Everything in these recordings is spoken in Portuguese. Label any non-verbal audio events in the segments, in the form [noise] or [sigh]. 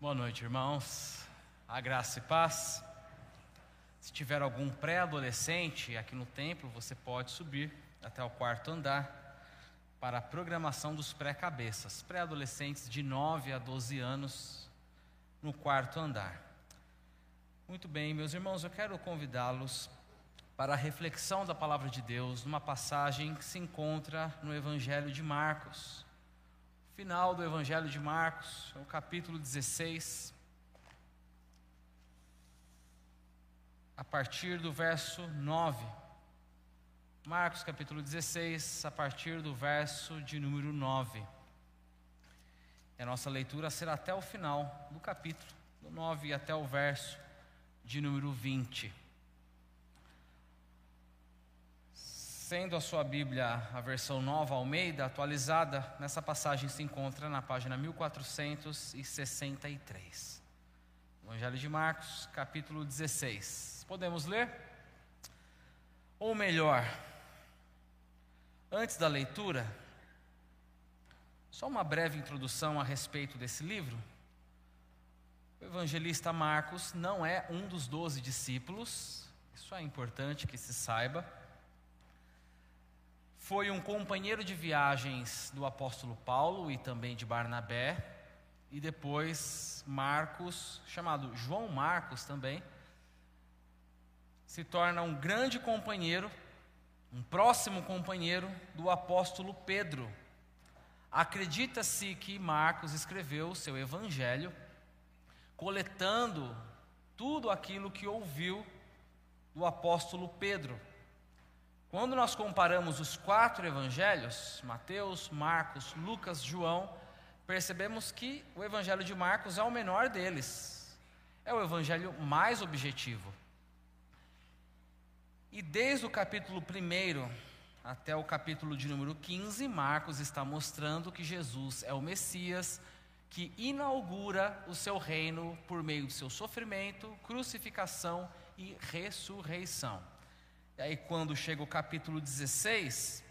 Boa noite, irmãos. A graça e paz. Se tiver algum pré-adolescente aqui no templo, você pode subir até o quarto andar para a programação dos pré-cabeças. Pré-adolescentes de 9 a 12 anos no quarto andar. Muito bem, meus irmãos, eu quero convidá-los para a reflexão da palavra de Deus numa passagem que se encontra no Evangelho de Marcos final do Evangelho de Marcos, é o capítulo 16, a partir do verso 9. Marcos capítulo 16, a partir do verso de número 9. E a nossa leitura será até o final do capítulo, do 9 até o verso de número 20. Sendo a sua Bíblia a versão nova Almeida, atualizada, nessa passagem se encontra na página 1463. Evangelho de Marcos, capítulo 16. Podemos ler? Ou melhor, antes da leitura, só uma breve introdução a respeito desse livro. O evangelista Marcos não é um dos doze discípulos, isso é importante que se saiba foi um companheiro de viagens do apóstolo Paulo e também de Barnabé, e depois Marcos, chamado João Marcos também, se torna um grande companheiro, um próximo companheiro do apóstolo Pedro. Acredita-se que Marcos escreveu o seu evangelho coletando tudo aquilo que ouviu do apóstolo Pedro. Quando nós comparamos os quatro evangelhos, Mateus, Marcos, Lucas, João, percebemos que o evangelho de Marcos é o menor deles. É o evangelho mais objetivo. E desde o capítulo 1 até o capítulo de número 15, Marcos está mostrando que Jesus é o Messias que inaugura o seu reino por meio do seu sofrimento, crucificação e ressurreição. E aí, quando chega o capítulo 16,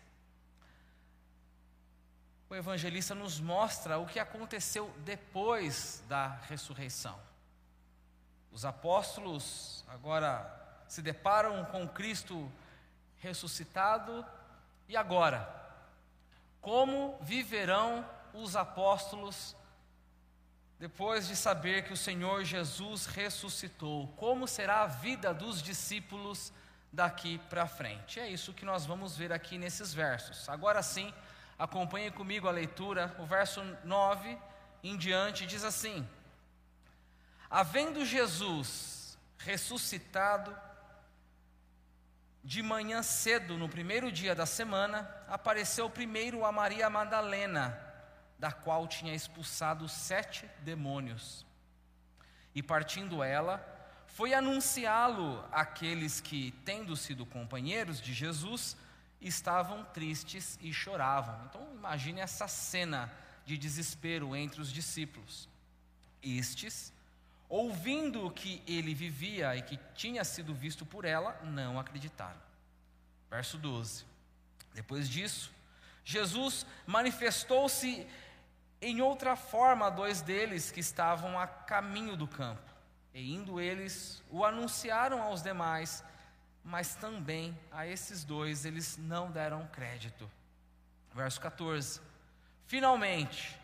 o evangelista nos mostra o que aconteceu depois da ressurreição. Os apóstolos agora se deparam com Cristo ressuscitado, e agora? Como viverão os apóstolos depois de saber que o Senhor Jesus ressuscitou? Como será a vida dos discípulos daqui para frente. É isso que nós vamos ver aqui nesses versos. Agora sim, acompanhe comigo a leitura. O verso 9 em diante diz assim: Havendo Jesus ressuscitado de manhã cedo, no primeiro dia da semana, apareceu primeiro a Maria Madalena, da qual tinha expulsado sete demônios. E partindo ela, foi anunciá-lo àqueles que, tendo sido companheiros de Jesus, estavam tristes e choravam. Então, imagine essa cena de desespero entre os discípulos. Estes, ouvindo que ele vivia e que tinha sido visto por ela, não acreditaram. Verso 12. Depois disso, Jesus manifestou-se em outra forma a dois deles que estavam a caminho do campo. E indo eles, o anunciaram aos demais, mas também a esses dois eles não deram crédito. Verso 14: Finalmente,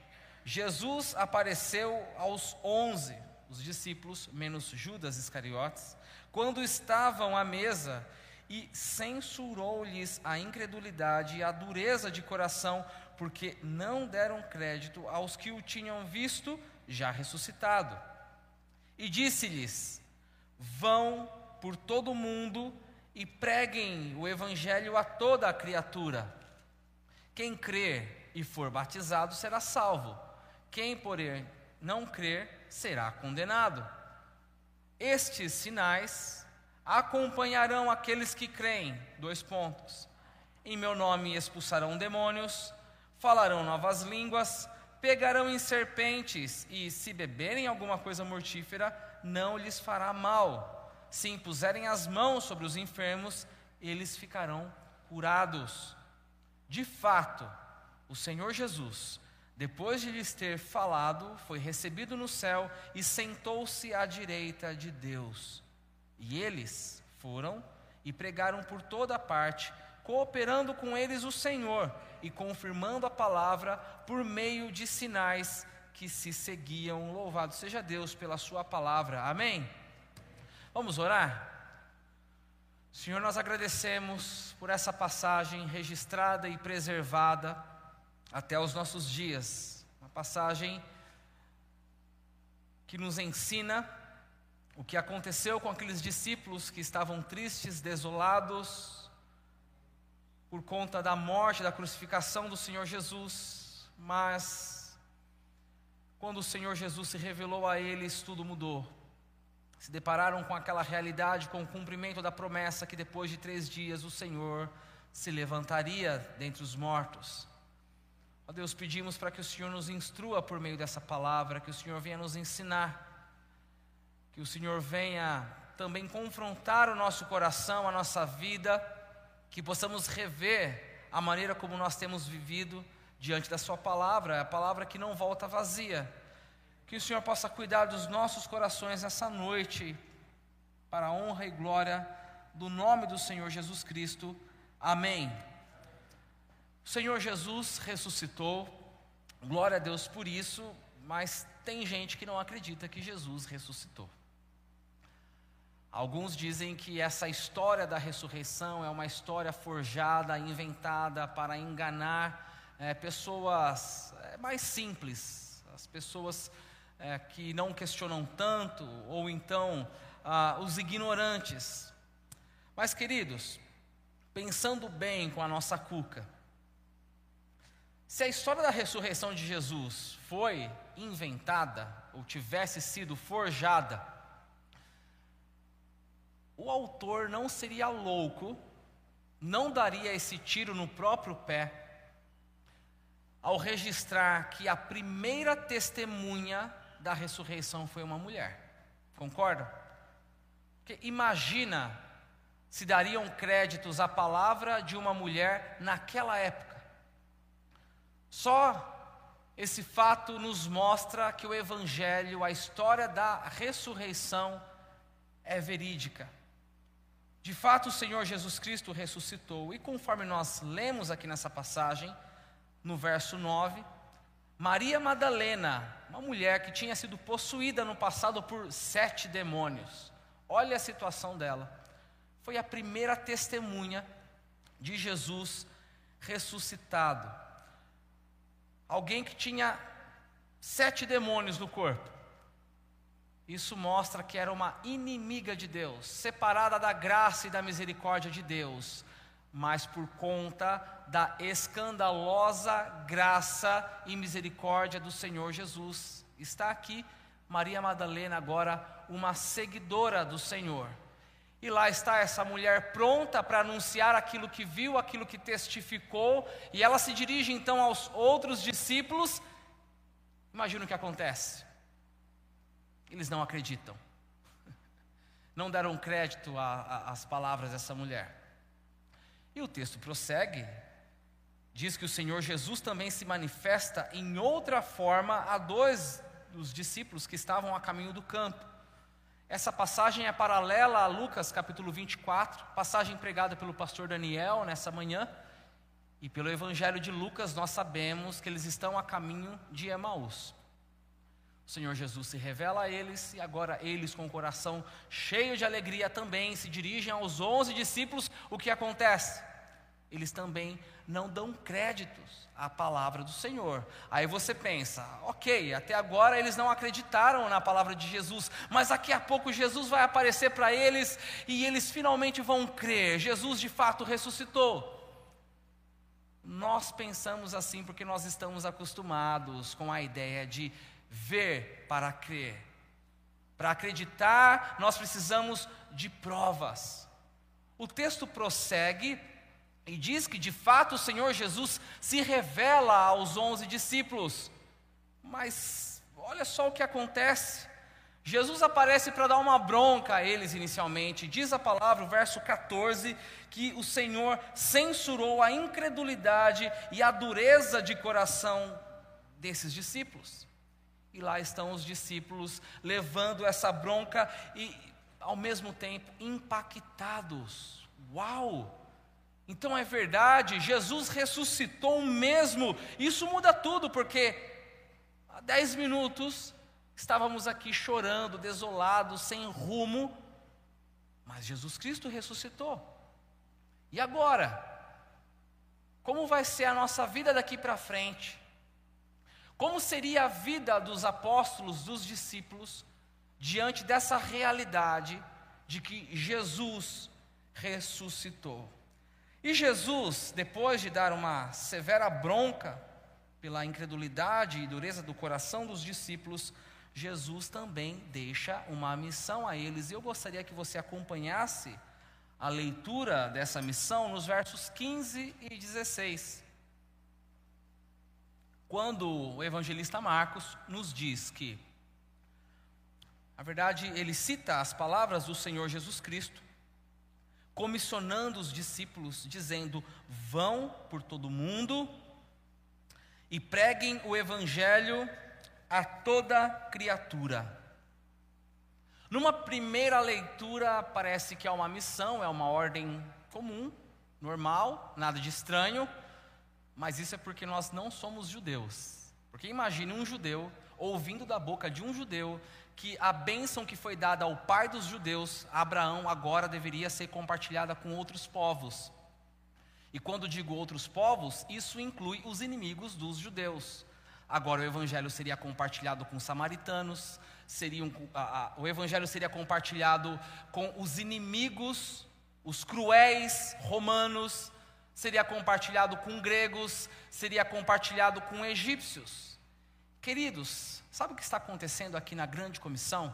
Jesus apareceu aos onze, os discípulos, menos Judas Iscariotes, quando estavam à mesa e censurou-lhes a incredulidade e a dureza de coração, porque não deram crédito aos que o tinham visto já ressuscitado. E disse-lhes: Vão por todo o mundo e preguem o evangelho a toda a criatura. Quem crer e for batizado será salvo. Quem, porém, não crer será condenado. Estes sinais acompanharão aqueles que creem. Dois pontos. Em meu nome expulsarão demônios, falarão novas línguas, pegarão em serpentes, e se beberem alguma coisa mortífera, não lhes fará mal. Se impuserem as mãos sobre os enfermos, eles ficarão curados. De fato, o Senhor Jesus Depois de lhes ter falado, foi recebido no céu e sentou-se à direita de Deus. E eles foram e pregaram por toda parte, cooperando com eles o Senhor e confirmando a palavra por meio de sinais que se seguiam. Louvado seja Deus pela Sua palavra. Amém? Vamos orar? Senhor, nós agradecemos por essa passagem registrada e preservada até os nossos dias. Uma passagem que nos ensina o que aconteceu com aqueles discípulos que estavam tristes, desolados, por conta da morte, da crucificação do Senhor Jesus, mas quando o Senhor Jesus se revelou a eles, tudo mudou. Se depararam com aquela realidade, com o cumprimento da promessa que depois de três dias o Senhor se levantaria dentre os mortos. Ó Deus, pedimos para que o Senhor nos instrua por meio dessa palavra, que o Senhor venha nos ensinar, que o Senhor venha também confrontar o nosso coração, a nossa vida, que possamos rever a maneira como nós temos vivido diante da Sua palavra, a palavra que não volta vazia. Que o Senhor possa cuidar dos nossos corações essa noite, para a honra e glória do nome do Senhor Jesus Cristo. Amém. O Senhor Jesus ressuscitou, glória a Deus por isso, mas tem gente que não acredita que Jesus ressuscitou. Alguns dizem que essa história da ressurreição é uma história forjada, inventada para enganar é, pessoas é, mais simples, as pessoas é, que não questionam tanto, ou então ah, os ignorantes. Mas, queridos, pensando bem com a nossa cuca, se a história da ressurreição de Jesus foi inventada ou tivesse sido forjada, o autor não seria louco, não daria esse tiro no próprio pé, ao registrar que a primeira testemunha da ressurreição foi uma mulher. Concorda? Porque imagina se dariam créditos à palavra de uma mulher naquela época. Só esse fato nos mostra que o Evangelho, a história da ressurreição, é verídica. De fato, o Senhor Jesus Cristo ressuscitou, e conforme nós lemos aqui nessa passagem, no verso 9, Maria Madalena, uma mulher que tinha sido possuída no passado por sete demônios, olha a situação dela, foi a primeira testemunha de Jesus ressuscitado alguém que tinha sete demônios no corpo. Isso mostra que era uma inimiga de Deus, separada da graça e da misericórdia de Deus, mas por conta da escandalosa graça e misericórdia do Senhor Jesus. Está aqui Maria Madalena, agora uma seguidora do Senhor. E lá está essa mulher pronta para anunciar aquilo que viu, aquilo que testificou, e ela se dirige então aos outros discípulos. Imagina o que acontece. Eles não acreditam, [laughs] não deram crédito às palavras dessa mulher. E o texto prossegue, diz que o Senhor Jesus também se manifesta em outra forma a dois dos discípulos que estavam a caminho do campo. Essa passagem é paralela a Lucas capítulo 24, passagem pregada pelo pastor Daniel nessa manhã. E pelo Evangelho de Lucas nós sabemos que eles estão a caminho de Emaús. O Senhor Jesus se revela a eles e agora eles, com o coração cheio de alegria, também se dirigem aos onze discípulos. O que acontece? Eles também não dão créditos a palavra do Senhor. Aí você pensa, ok, até agora eles não acreditaram na palavra de Jesus, mas daqui a pouco Jesus vai aparecer para eles e eles finalmente vão crer. Jesus de fato ressuscitou. Nós pensamos assim porque nós estamos acostumados com a ideia de ver para crer. Para acreditar, nós precisamos de provas. O texto prossegue e diz que de fato o Senhor Jesus se revela aos onze discípulos. Mas olha só o que acontece. Jesus aparece para dar uma bronca a eles inicialmente. Diz a palavra, o verso 14, que o Senhor censurou a incredulidade e a dureza de coração desses discípulos. E lá estão os discípulos levando essa bronca e, ao mesmo tempo, impactados. Uau! Então é verdade, Jesus ressuscitou mesmo. Isso muda tudo, porque há dez minutos estávamos aqui chorando, desolados, sem rumo, mas Jesus Cristo ressuscitou. E agora? Como vai ser a nossa vida daqui para frente? Como seria a vida dos apóstolos, dos discípulos, diante dessa realidade de que Jesus ressuscitou? E Jesus, depois de dar uma severa bronca pela incredulidade e dureza do coração dos discípulos, Jesus também deixa uma missão a eles. E eu gostaria que você acompanhasse a leitura dessa missão nos versos 15 e 16. Quando o evangelista Marcos nos diz que, na verdade, ele cita as palavras do Senhor Jesus Cristo, comissionando os discípulos, dizendo: Vão por todo mundo e preguem o evangelho a toda criatura. Numa primeira leitura, parece que é uma missão, é uma ordem comum, normal, nada de estranho, mas isso é porque nós não somos judeus. Porque imagine um judeu ouvindo da boca de um judeu que a bênção que foi dada ao pai dos judeus, Abraão, agora deveria ser compartilhada com outros povos. E quando digo outros povos, isso inclui os inimigos dos judeus. Agora o evangelho seria compartilhado com os samaritanos, seriam, a, a, o evangelho seria compartilhado com os inimigos, os cruéis romanos, seria compartilhado com gregos, seria compartilhado com egípcios. Queridos, Sabe o que está acontecendo aqui na grande comissão?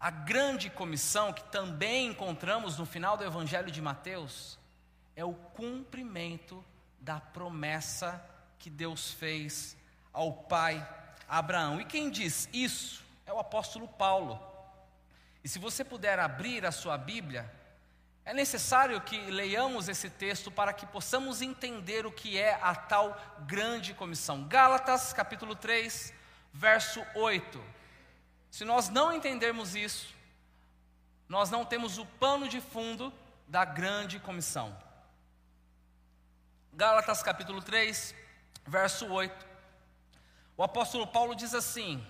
A grande comissão que também encontramos no final do Evangelho de Mateus é o cumprimento da promessa que Deus fez ao pai Abraão. E quem diz isso é o apóstolo Paulo. E se você puder abrir a sua Bíblia, é necessário que leiamos esse texto para que possamos entender o que é a tal grande comissão. Gálatas, capítulo 3, verso 8. Se nós não entendermos isso, nós não temos o pano de fundo da grande comissão. Gálatas capítulo 3, verso 8. O apóstolo Paulo diz assim: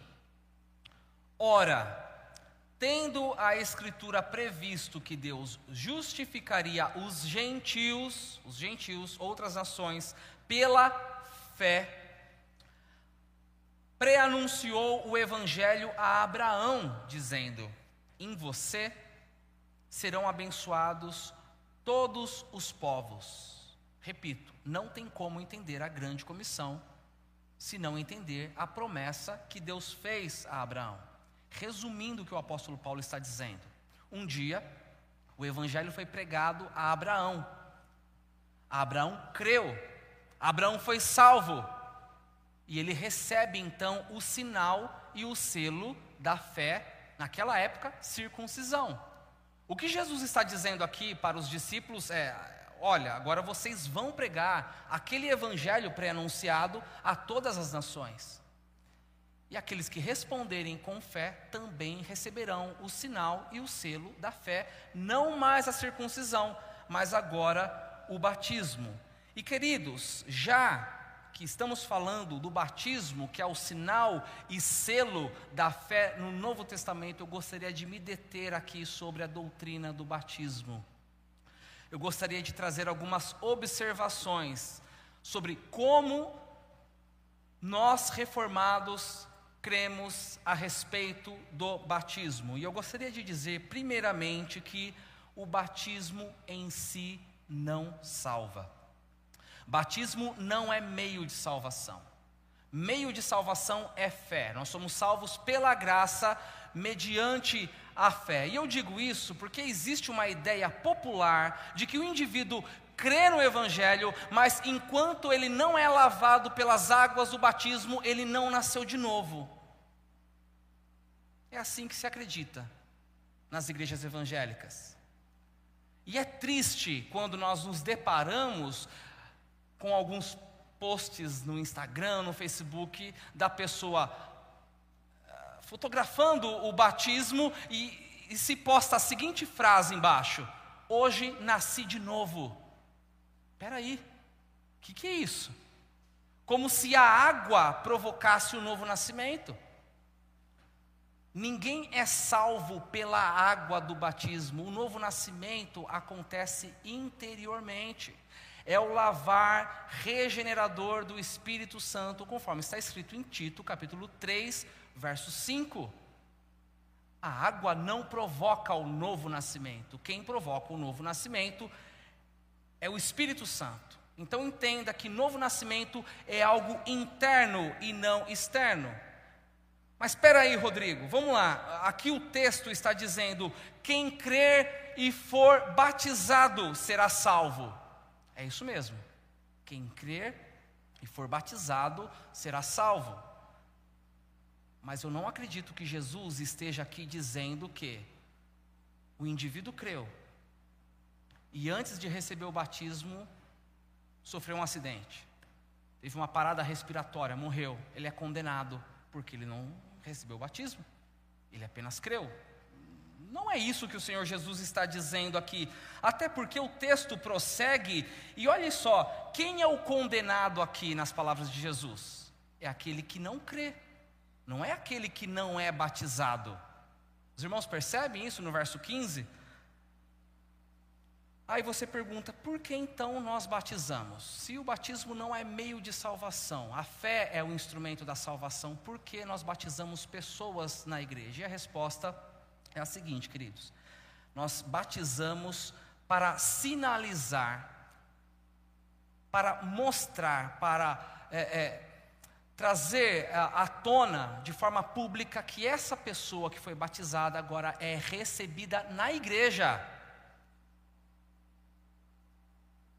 Ora, tendo a escritura previsto que Deus justificaria os gentios, os gentios, outras nações, pela fé, preanunciou o evangelho a Abraão, dizendo: Em você serão abençoados todos os povos. Repito, não tem como entender a grande comissão se não entender a promessa que Deus fez a Abraão. Resumindo o que o apóstolo Paulo está dizendo, um dia o evangelho foi pregado a Abraão. Abraão creu, Abraão foi salvo. E ele recebe então o sinal e o selo da fé, naquela época, circuncisão. O que Jesus está dizendo aqui para os discípulos é: olha, agora vocês vão pregar aquele evangelho pré-anunciado a todas as nações. E aqueles que responderem com fé também receberão o sinal e o selo da fé, não mais a circuncisão, mas agora o batismo. E queridos, já que estamos falando do batismo, que é o sinal e selo da fé no Novo Testamento, eu gostaria de me deter aqui sobre a doutrina do batismo. Eu gostaria de trazer algumas observações sobre como nós reformados cremos a respeito do batismo. E eu gostaria de dizer, primeiramente, que o batismo em si não salva. Batismo não é meio de salvação. Meio de salvação é fé. Nós somos salvos pela graça mediante a fé. E eu digo isso porque existe uma ideia popular de que o indivíduo crê no Evangelho, mas enquanto ele não é lavado pelas águas do batismo, ele não nasceu de novo. É assim que se acredita nas igrejas evangélicas. E é triste quando nós nos deparamos com alguns posts no Instagram, no Facebook, da pessoa ah, fotografando o batismo e, e se posta a seguinte frase embaixo: Hoje nasci de novo. Espera aí, o que, que é isso? Como se a água provocasse o novo nascimento. Ninguém é salvo pela água do batismo. O novo nascimento acontece interiormente. É o lavar regenerador do Espírito Santo, conforme está escrito em Tito, capítulo 3, verso 5. A água não provoca o novo nascimento. Quem provoca o novo nascimento é o Espírito Santo. Então entenda que novo nascimento é algo interno e não externo. Mas espera aí, Rodrigo, vamos lá. Aqui o texto está dizendo: quem crer e for batizado será salvo. É isso mesmo. Quem crer e for batizado será salvo. Mas eu não acredito que Jesus esteja aqui dizendo que o indivíduo creu e antes de receber o batismo sofreu um acidente, teve uma parada respiratória, morreu, ele é condenado porque ele não recebeu o batismo, ele apenas creu. Não é isso que o Senhor Jesus está dizendo aqui, até porque o texto prossegue, e olhe só: quem é o condenado aqui nas palavras de Jesus? É aquele que não crê, não é aquele que não é batizado. Os irmãos percebem isso no verso 15? Aí você pergunta, por que então nós batizamos? Se o batismo não é meio de salvação, a fé é o instrumento da salvação, por que nós batizamos pessoas na igreja? E a resposta é a seguinte, queridos: nós batizamos para sinalizar, para mostrar, para é, é, trazer à tona de forma pública que essa pessoa que foi batizada agora é recebida na igreja.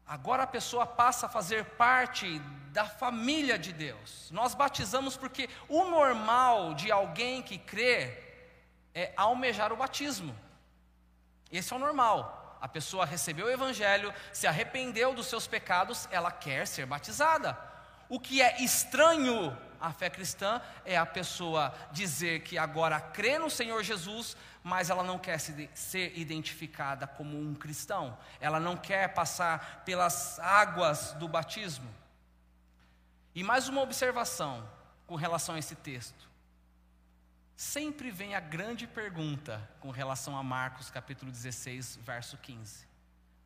Agora a pessoa passa a fazer parte da família de Deus. Nós batizamos porque o normal de alguém que crê é almejar o batismo. Esse é o normal. A pessoa recebeu o evangelho, se arrependeu dos seus pecados, ela quer ser batizada. O que é estranho à fé cristã é a pessoa dizer que agora crê no Senhor Jesus, mas ela não quer ser identificada como um cristão, ela não quer passar pelas águas do batismo. E mais uma observação com relação a esse texto. Sempre vem a grande pergunta com relação a Marcos capítulo 16, verso 15.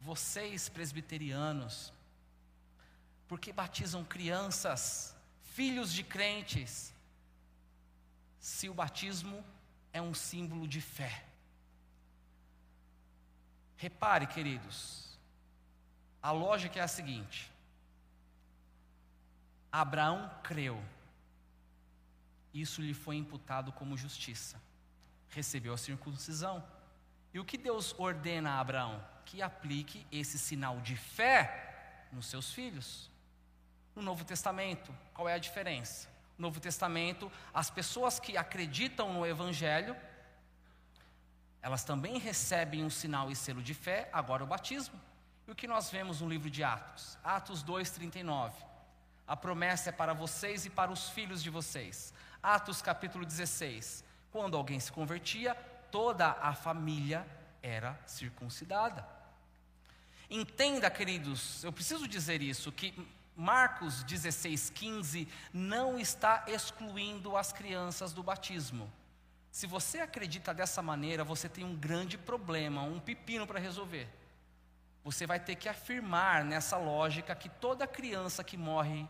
Vocês presbiterianos, por que batizam crianças, filhos de crentes, se o batismo é um símbolo de fé. Repare, queridos, a lógica é a seguinte: Abraão creu, isso lhe foi imputado como justiça, recebeu a circuncisão. E o que Deus ordena a Abraão? Que aplique esse sinal de fé nos seus filhos. No Novo Testamento, qual é a diferença? Novo Testamento, as pessoas que acreditam no Evangelho, elas também recebem um sinal e selo de fé, agora o batismo. E o que nós vemos no livro de Atos? Atos 2,39. A promessa é para vocês e para os filhos de vocês. Atos capítulo 16. Quando alguém se convertia, toda a família era circuncidada. Entenda, queridos, eu preciso dizer isso, que Marcos 16, 15 não está excluindo as crianças do batismo. Se você acredita dessa maneira, você tem um grande problema, um pepino para resolver. Você vai ter que afirmar nessa lógica que toda criança que morre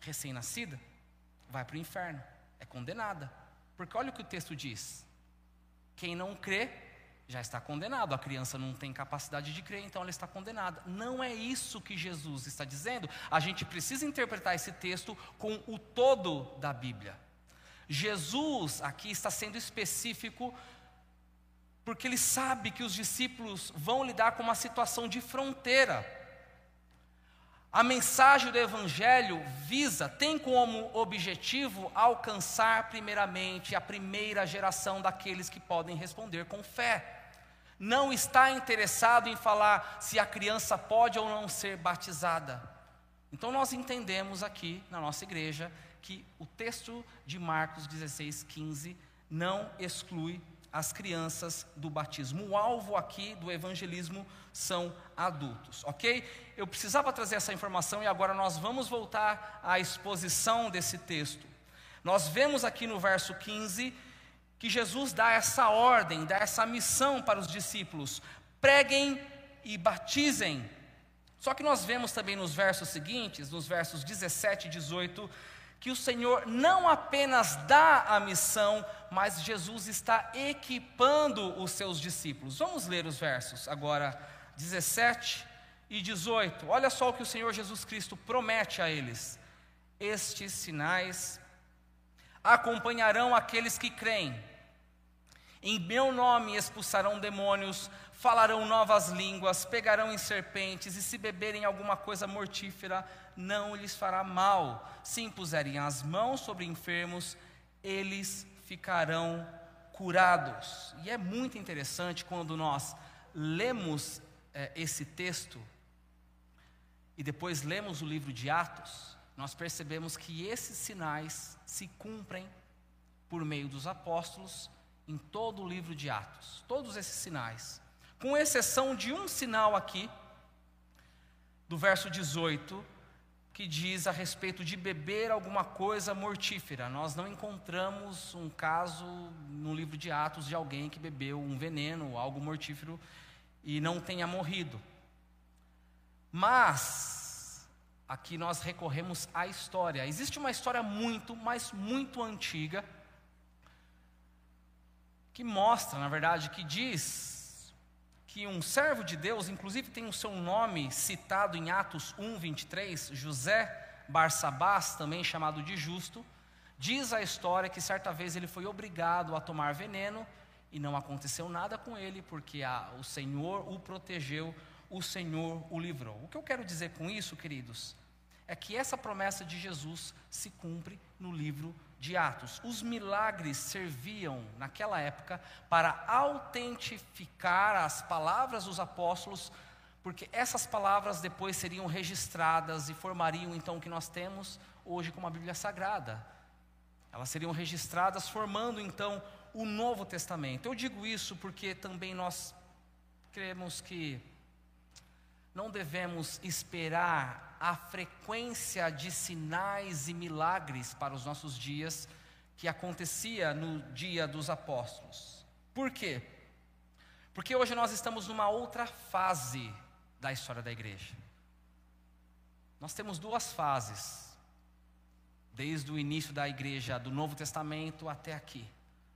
recém-nascida vai para o inferno, é condenada. Porque olha o que o texto diz: quem não crê já está condenado. A criança não tem capacidade de crer, então ela está condenada. Não é isso que Jesus está dizendo. A gente precisa interpretar esse texto com o todo da Bíblia. Jesus aqui está sendo específico porque ele sabe que os discípulos vão lidar com uma situação de fronteira. A mensagem do Evangelho visa, tem como objetivo alcançar primeiramente a primeira geração daqueles que podem responder com fé não está interessado em falar se a criança pode ou não ser batizada. Então nós entendemos aqui na nossa igreja que o texto de Marcos 16, 15 não exclui as crianças do batismo. O alvo aqui do evangelismo são adultos, ok? Eu precisava trazer essa informação e agora nós vamos voltar à exposição desse texto. Nós vemos aqui no verso 15 que Jesus dá essa ordem, dá essa missão para os discípulos: preguem e batizem. Só que nós vemos também nos versos seguintes, nos versos 17 e 18, que o Senhor não apenas dá a missão, mas Jesus está equipando os seus discípulos. Vamos ler os versos agora 17 e 18. Olha só o que o Senhor Jesus Cristo promete a eles: Estes sinais acompanharão aqueles que creem. Em meu nome expulsarão demônios, falarão novas línguas, pegarão em serpentes, e se beberem alguma coisa mortífera, não lhes fará mal. Se impuserem as mãos sobre enfermos, eles ficarão curados. E é muito interessante quando nós lemos é, esse texto e depois lemos o livro de Atos, nós percebemos que esses sinais se cumprem por meio dos apóstolos em todo o livro de Atos. Todos esses sinais, com exceção de um sinal aqui, do verso 18, que diz a respeito de beber alguma coisa mortífera. Nós não encontramos um caso no livro de Atos de alguém que bebeu um veneno, algo mortífero e não tenha morrido. Mas aqui nós recorremos à história. Existe uma história muito, mas muito antiga que mostra, na verdade, que diz que um servo de Deus, inclusive tem o seu nome citado em Atos 1, 23, José Barsabás, também chamado de Justo, diz a história que certa vez ele foi obrigado a tomar veneno e não aconteceu nada com ele, porque a, o Senhor o protegeu, o Senhor o livrou. O que eu quero dizer com isso, queridos, é que essa promessa de Jesus se cumpre no livro de Atos. Os milagres serviam, naquela época, para autentificar as palavras dos apóstolos, porque essas palavras depois seriam registradas e formariam então o que nós temos hoje como a Bíblia Sagrada. Elas seriam registradas, formando então o Novo Testamento. Eu digo isso porque também nós cremos que não devemos esperar a frequência de sinais e milagres para os nossos dias que acontecia no dia dos apóstolos. Por quê? Porque hoje nós estamos numa outra fase da história da igreja. Nós temos duas fases, desde o início da igreja do Novo Testamento até aqui.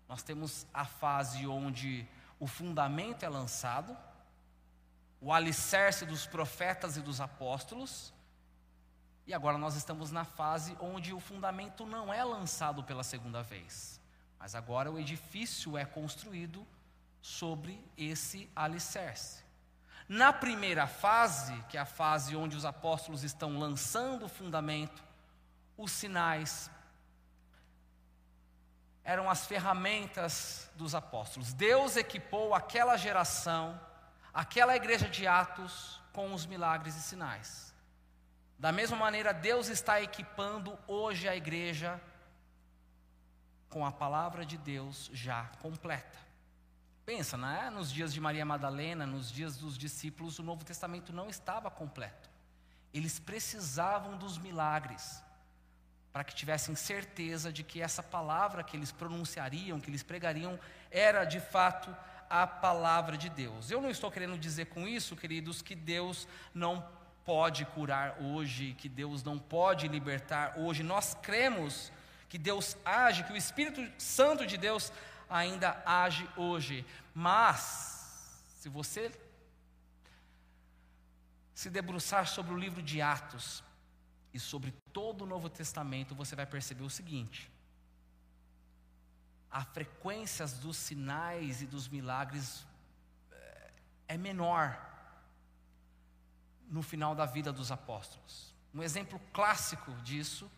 Nós temos a fase onde o fundamento é lançado, o alicerce dos profetas e dos apóstolos, e agora nós estamos na fase onde o fundamento não é lançado pela segunda vez, mas agora o edifício é construído sobre esse alicerce. Na primeira fase, que é a fase onde os apóstolos estão lançando o fundamento, os sinais, eram as ferramentas dos apóstolos. Deus equipou aquela geração, aquela igreja de Atos, com os milagres e sinais. Da mesma maneira, Deus está equipando hoje a igreja com a palavra de Deus já completa. Pensa, né? nos dias de Maria Madalena, nos dias dos discípulos, o Novo Testamento não estava completo. Eles precisavam dos milagres para que tivessem certeza de que essa palavra que eles pronunciariam, que eles pregariam, era de fato a palavra de Deus. Eu não estou querendo dizer com isso, queridos, que Deus não pode curar hoje, que Deus não pode libertar hoje. Nós cremos que Deus age, que o Espírito Santo de Deus ainda age hoje. Mas, se você se debruçar sobre o livro de Atos, e sobre todo o Novo Testamento, você vai perceber o seguinte: a frequência dos sinais e dos milagres eh, é menor no final da vida dos apóstolos. Um exemplo clássico disso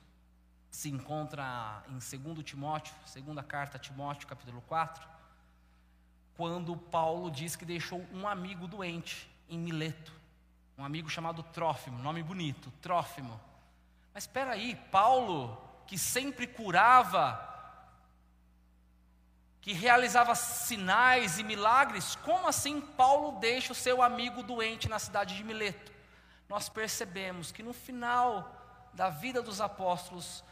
se encontra em 2 Timóteo, segunda carta a Timóteo, capítulo 4, quando Paulo diz que deixou um amigo doente em Mileto, um amigo chamado Trófimo, nome bonito, Trófimo. Mas espera aí, Paulo, que sempre curava, que realizava sinais e milagres, como assim Paulo deixa o seu amigo doente na cidade de Mileto? Nós percebemos que no final da vida dos apóstolos,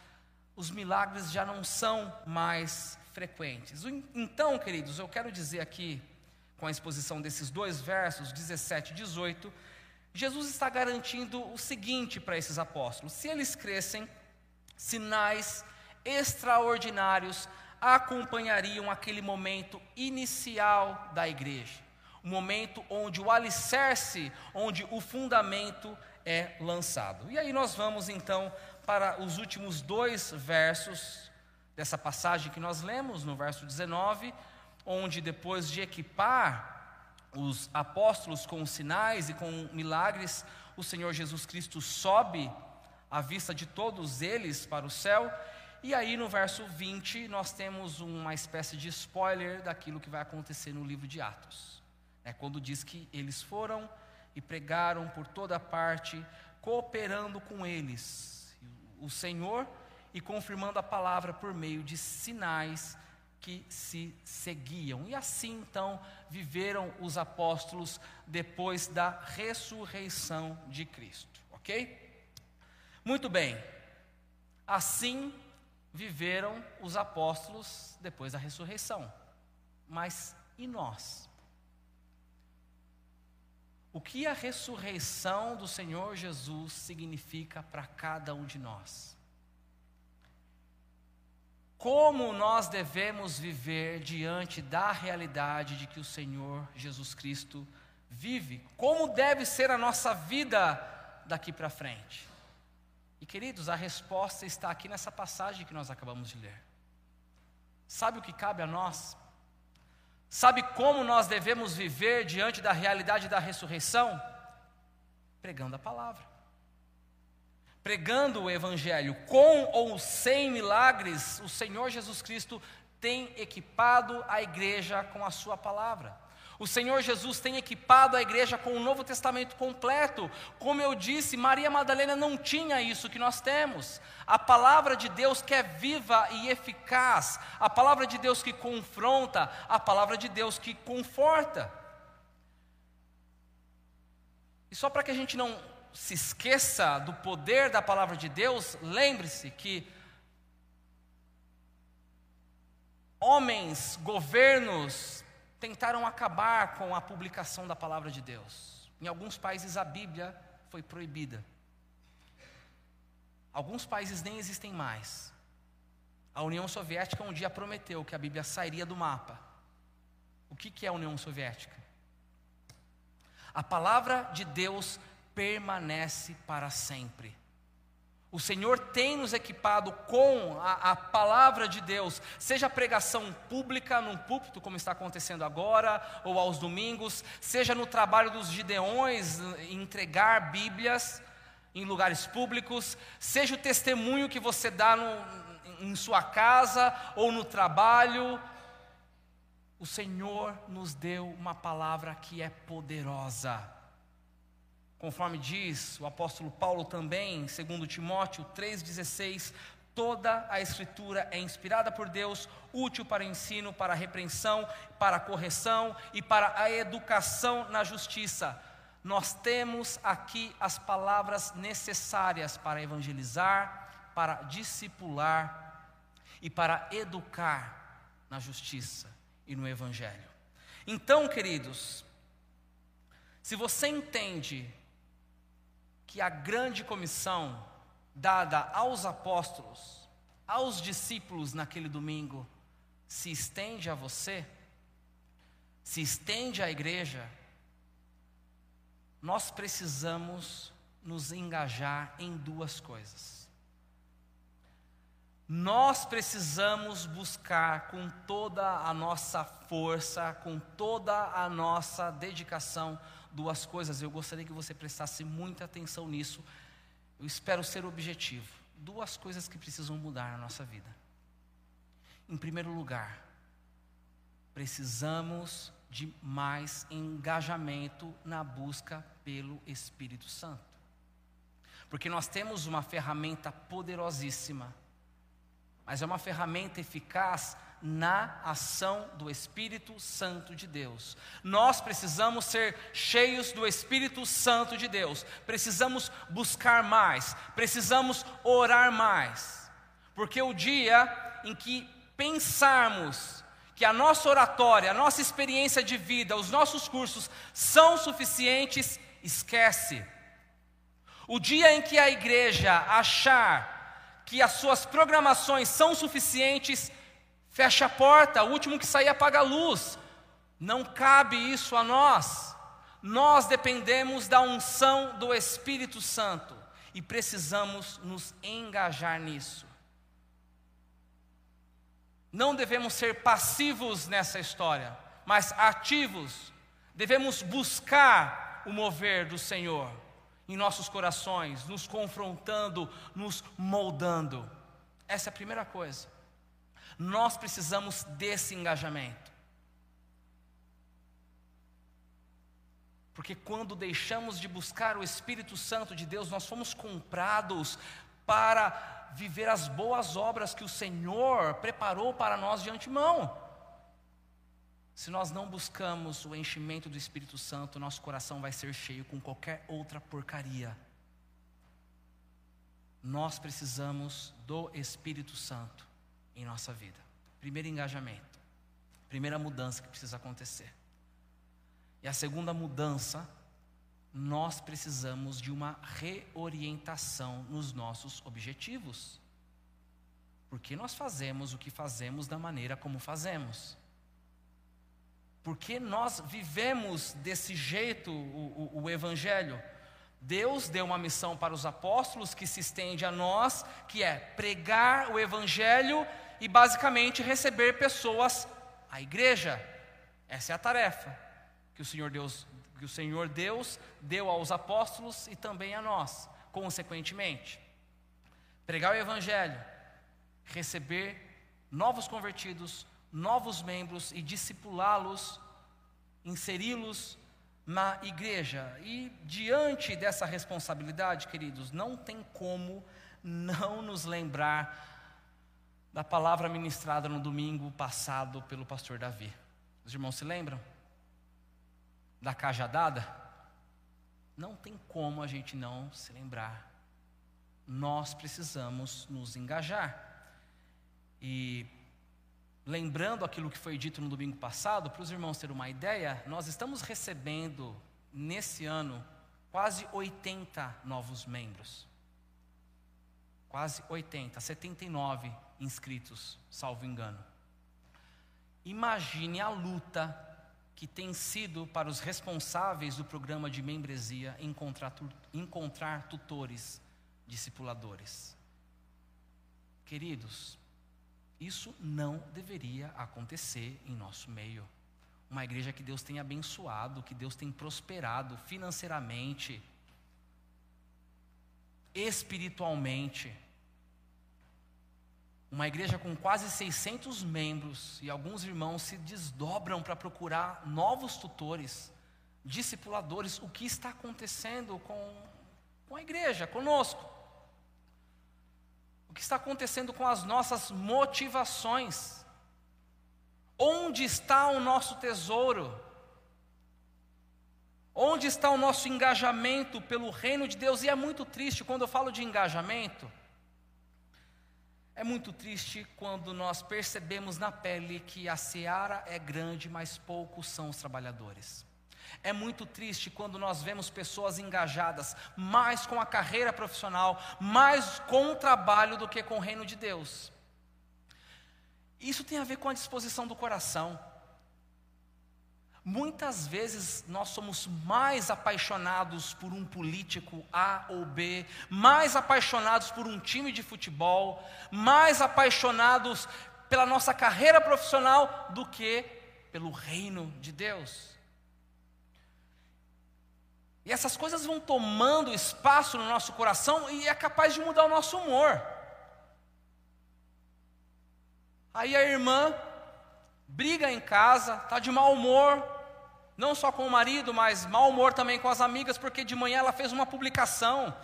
os milagres já não são mais frequentes. Então, queridos, eu quero dizer aqui, com a exposição desses dois versos, 17 e 18, Jesus está garantindo o seguinte para esses apóstolos: se eles crescem, sinais extraordinários acompanhariam aquele momento inicial da igreja, o momento onde o alicerce, onde o fundamento é lançado. E aí nós vamos então para os últimos dois versos dessa passagem que nós lemos, no verso 19, onde depois de equipar os apóstolos com sinais e com milagres, o Senhor Jesus Cristo sobe à vista de todos eles para o céu. E aí no verso 20 nós temos uma espécie de spoiler daquilo que vai acontecer no livro de Atos. É quando diz que eles foram e pregaram por toda parte, cooperando com eles, o Senhor, e confirmando a palavra por meio de sinais que se seguiam. E assim então viveram os apóstolos depois da ressurreição de Cristo, ok? Muito bem, assim viveram os apóstolos depois da ressurreição. Mas e nós? O que a ressurreição do Senhor Jesus significa para cada um de nós? Como nós devemos viver diante da realidade de que o Senhor Jesus Cristo vive? Como deve ser a nossa vida daqui para frente? E queridos, a resposta está aqui nessa passagem que nós acabamos de ler. Sabe o que cabe a nós? Sabe como nós devemos viver diante da realidade da ressurreição? Pregando a palavra. Pregando o Evangelho, com ou sem milagres, o Senhor Jesus Cristo tem equipado a igreja com a Sua palavra. O Senhor Jesus tem equipado a igreja com o Novo Testamento completo. Como eu disse, Maria Madalena não tinha isso que nós temos. A palavra de Deus que é viva e eficaz, a palavra de Deus que confronta, a palavra de Deus que conforta. E só para que a gente não se esqueça do poder da palavra de Deus, lembre-se que homens, governos, tentaram acabar com a publicação da palavra de Deus. Em alguns países a Bíblia foi proibida. Alguns países nem existem mais. A União Soviética um dia prometeu que a Bíblia sairia do mapa. O que, que é a União Soviética? A palavra de Deus permanece para sempre. O Senhor tem nos equipado com a, a, palavra de Deus, seja pregação pública num púlpito, como está acontecendo agora, ou aos domingos, seja no trabalho dos gideões, entregar Bíblias em lugares públicos, seja o testemunho que você dá no, em sua casa ou no trabalho. O Senhor nos deu uma palavra que é poderosa Conforme diz o apóstolo Paulo também, segundo Timóteo 3,16, toda a escritura é inspirada por Deus, útil para ensino, para repreensão, para correção e para a educação na justiça. Nós temos aqui as palavras necessárias para evangelizar, para discipular e para educar na justiça e no evangelho. Então, queridos, se você entende que a grande comissão dada aos apóstolos, aos discípulos naquele domingo, se estende a você, se estende à igreja, nós precisamos nos engajar em duas coisas. Nós precisamos buscar com toda a nossa força, com toda a nossa dedicação, duas coisas, eu gostaria que você prestasse muita atenção nisso. Eu espero ser objetivo. Duas coisas que precisam mudar na nossa vida. Em primeiro lugar, precisamos de mais engajamento na busca pelo Espírito Santo. Porque nós temos uma ferramenta poderosíssima, mas é uma ferramenta eficaz na ação do Espírito Santo de Deus. Nós precisamos ser cheios do Espírito Santo de Deus, precisamos buscar mais, precisamos orar mais, porque o dia em que pensarmos que a nossa oratória, a nossa experiência de vida, os nossos cursos são suficientes, esquece. O dia em que a igreja achar que as suas programações são suficientes, fecha a porta, o último que sair apaga a luz. Não cabe isso a nós. Nós dependemos da unção do Espírito Santo e precisamos nos engajar nisso. Não devemos ser passivos nessa história, mas ativos. Devemos buscar o mover do Senhor em nossos corações, nos confrontando, nos moldando. Essa é a primeira coisa. Nós precisamos desse engajamento. Porque quando deixamos de buscar o Espírito Santo de Deus, nós fomos comprados para viver as boas obras que o Senhor preparou para nós de antemão. Se nós não buscamos o enchimento do Espírito Santo, nosso coração vai ser cheio com qualquer outra porcaria. Nós precisamos do Espírito Santo em nossa vida. Primeiro engajamento, primeira mudança que precisa acontecer. E a segunda mudança nós precisamos de uma reorientação nos nossos objetivos. Porque nós fazemos o que fazemos da maneira como fazemos. Porque nós vivemos desse jeito o, o, o Evangelho. Deus deu uma missão para os apóstolos que se estende a nós, que é pregar o Evangelho e basicamente receber pessoas à igreja. Essa é a tarefa que o Senhor Deus que o Senhor Deus deu aos apóstolos e também a nós, consequentemente. Pregar o Evangelho, receber novos convertidos, novos membros e discipulá-los, inseri-los na igreja. E diante dessa responsabilidade, queridos, não tem como não nos lembrar da palavra ministrada no domingo passado pelo pastor Davi. Os irmãos se lembram? da cajadada, não tem como a gente não se lembrar. Nós precisamos nos engajar. Lembrando aquilo que foi dito no domingo passado, para os irmãos terem uma ideia, nós estamos recebendo nesse ano quase 80 novos membros. Quase 80, 79 inscritos, salvo engano. Imagine a luta que tem sido para os responsáveis do programa de membresia encontrar, encontrar tutores, discipuladores. Queridos, isso não deveria acontecer em nosso meio. Uma igreja que Deus tem abençoado, que Deus tem prosperado financeiramente, espiritualmente. Uma igreja com quase 600 membros e alguns irmãos se desdobram para procurar novos tutores, discipuladores. O que está acontecendo com, com a igreja, conosco? O que está acontecendo com as nossas motivações? Onde está o nosso tesouro? Onde está o nosso engajamento pelo reino de Deus? E é muito triste quando eu falo de engajamento é muito triste quando nós percebemos na pele que a seara é grande, mas poucos são os trabalhadores. É muito triste quando nós vemos pessoas engajadas mais com a carreira profissional, mais com o trabalho do que com o reino de Deus. Isso tem a ver com a disposição do coração. Muitas vezes nós somos mais apaixonados por um político A ou B, mais apaixonados por um time de futebol, mais apaixonados pela nossa carreira profissional do que pelo reino de Deus. E essas coisas vão tomando espaço no nosso coração e é capaz de mudar o nosso humor. Aí a irmã briga em casa, está de mau humor, não só com o marido, mas mau humor também com as amigas, porque de manhã ela fez uma publicação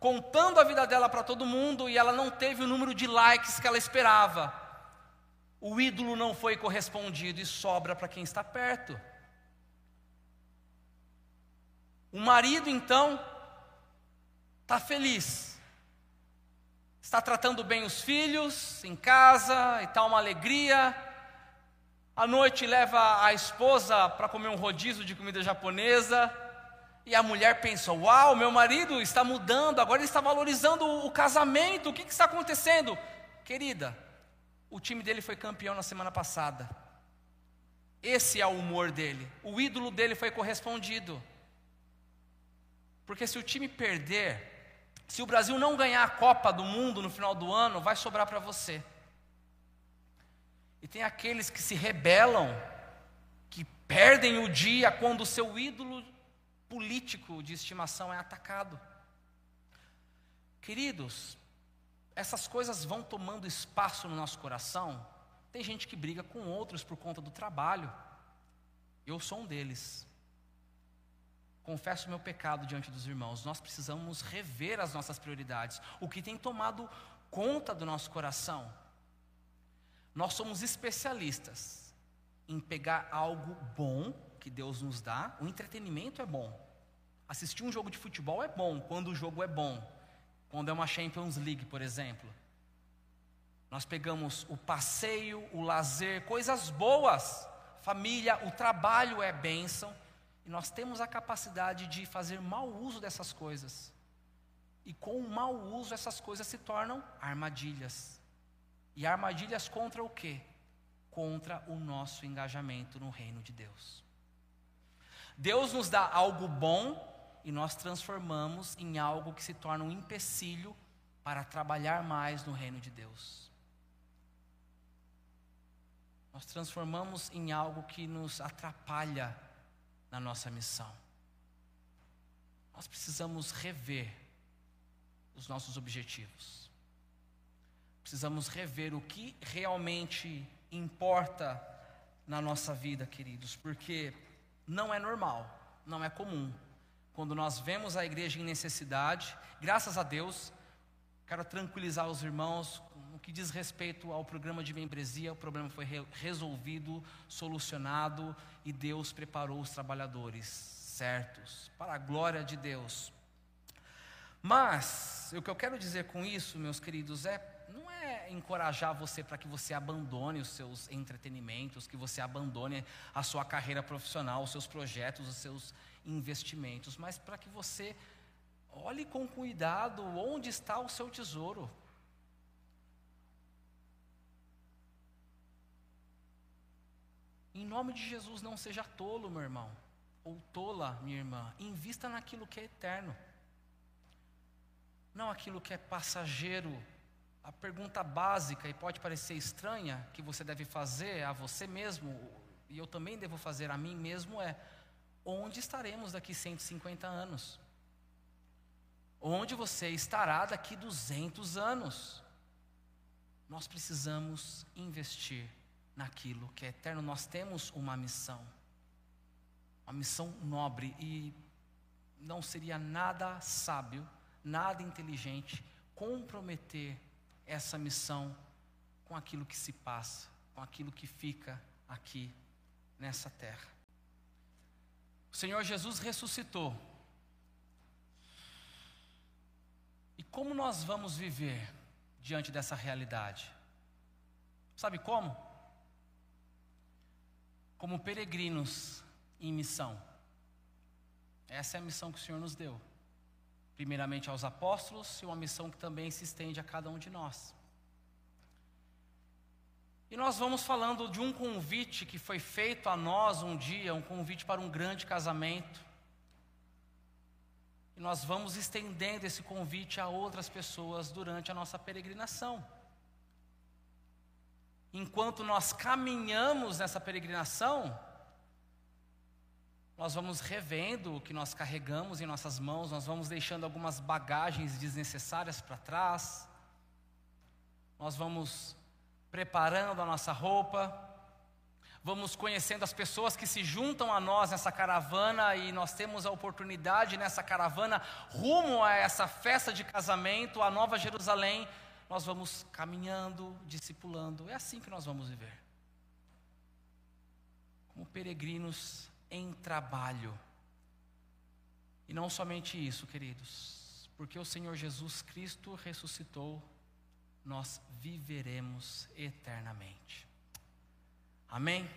contando a vida dela para todo mundo e ela não teve o número de likes que ela esperava. O ídolo não foi correspondido e sobra para quem está perto. O marido, então, está feliz, está tratando bem os filhos em casa e está uma alegria. À noite leva a esposa para comer um rodízio de comida japonesa. E a mulher pensa: Uau, meu marido está mudando, agora ele está valorizando o casamento, o que, que está acontecendo? Querida, o time dele foi campeão na semana passada. Esse é o humor dele. O ídolo dele foi correspondido. Porque se o time perder, se o Brasil não ganhar a Copa do Mundo no final do ano, vai sobrar para você. E tem aqueles que se rebelam, que perdem o dia quando o seu ídolo político de estimação é atacado. Queridos, essas coisas vão tomando espaço no nosso coração. Tem gente que briga com outros por conta do trabalho. Eu sou um deles. Confesso meu pecado diante dos irmãos. Nós precisamos rever as nossas prioridades. O que tem tomado conta do nosso coração. Nós somos especialistas em pegar algo bom que Deus nos dá. O entretenimento é bom. Assistir um jogo de futebol é bom quando o jogo é bom quando é uma Champions League, por exemplo. Nós pegamos o passeio, o lazer, coisas boas, família, o trabalho é bênção, e nós temos a capacidade de fazer mau uso dessas coisas. E com o mau uso, essas coisas se tornam armadilhas. E armadilhas contra o quê? Contra o nosso engajamento no reino de Deus. Deus nos dá algo bom e nós transformamos em algo que se torna um empecilho para trabalhar mais no reino de Deus. Nós transformamos em algo que nos atrapalha na nossa missão. Nós precisamos rever os nossos objetivos. Precisamos rever o que realmente importa na nossa vida, queridos, porque não é normal, não é comum quando nós vemos a igreja em necessidade, graças a Deus, quero tranquilizar os irmãos, que diz respeito ao programa de membresia, o problema foi re resolvido, solucionado e Deus preparou os trabalhadores certos, para a glória de Deus. Mas, o que eu quero dizer com isso, meus queridos, é não é encorajar você para que você abandone os seus entretenimentos, que você abandone a sua carreira profissional, os seus projetos, os seus investimentos, mas para que você olhe com cuidado onde está o seu tesouro. Em nome de Jesus, não seja tolo, meu irmão, ou tola, minha irmã. Invista naquilo que é eterno, não aquilo que é passageiro. A pergunta básica, e pode parecer estranha, que você deve fazer a você mesmo, e eu também devo fazer a mim mesmo, é: onde estaremos daqui 150 anos? Onde você estará daqui 200 anos? Nós precisamos investir naquilo que é eterno. Nós temos uma missão, uma missão nobre, e não seria nada sábio, nada inteligente comprometer essa missão com aquilo que se passa, com aquilo que fica aqui nessa terra. O Senhor Jesus ressuscitou. E como nós vamos viver diante dessa realidade? Sabe como? Como peregrinos em missão. Essa é a missão que o Senhor nos deu. Primeiramente aos apóstolos e uma missão que também se estende a cada um de nós. E nós vamos falando de um convite que foi feito a nós um dia, um convite para um grande casamento. E nós vamos estendendo esse convite a outras pessoas durante a nossa peregrinação. Enquanto nós caminhamos nessa peregrinação, nós vamos revendo o que nós carregamos em nossas mãos, nós vamos deixando algumas bagagens desnecessárias para trás, nós vamos preparando a nossa roupa, vamos conhecendo as pessoas que se juntam a nós nessa caravana e nós temos a oportunidade nessa caravana rumo a essa festa de casamento, a Nova Jerusalém, nós vamos caminhando, discipulando. É assim que nós vamos viver. Como peregrinos em trabalho. E não somente isso, queridos, porque o Senhor Jesus Cristo ressuscitou, nós viveremos eternamente. Amém?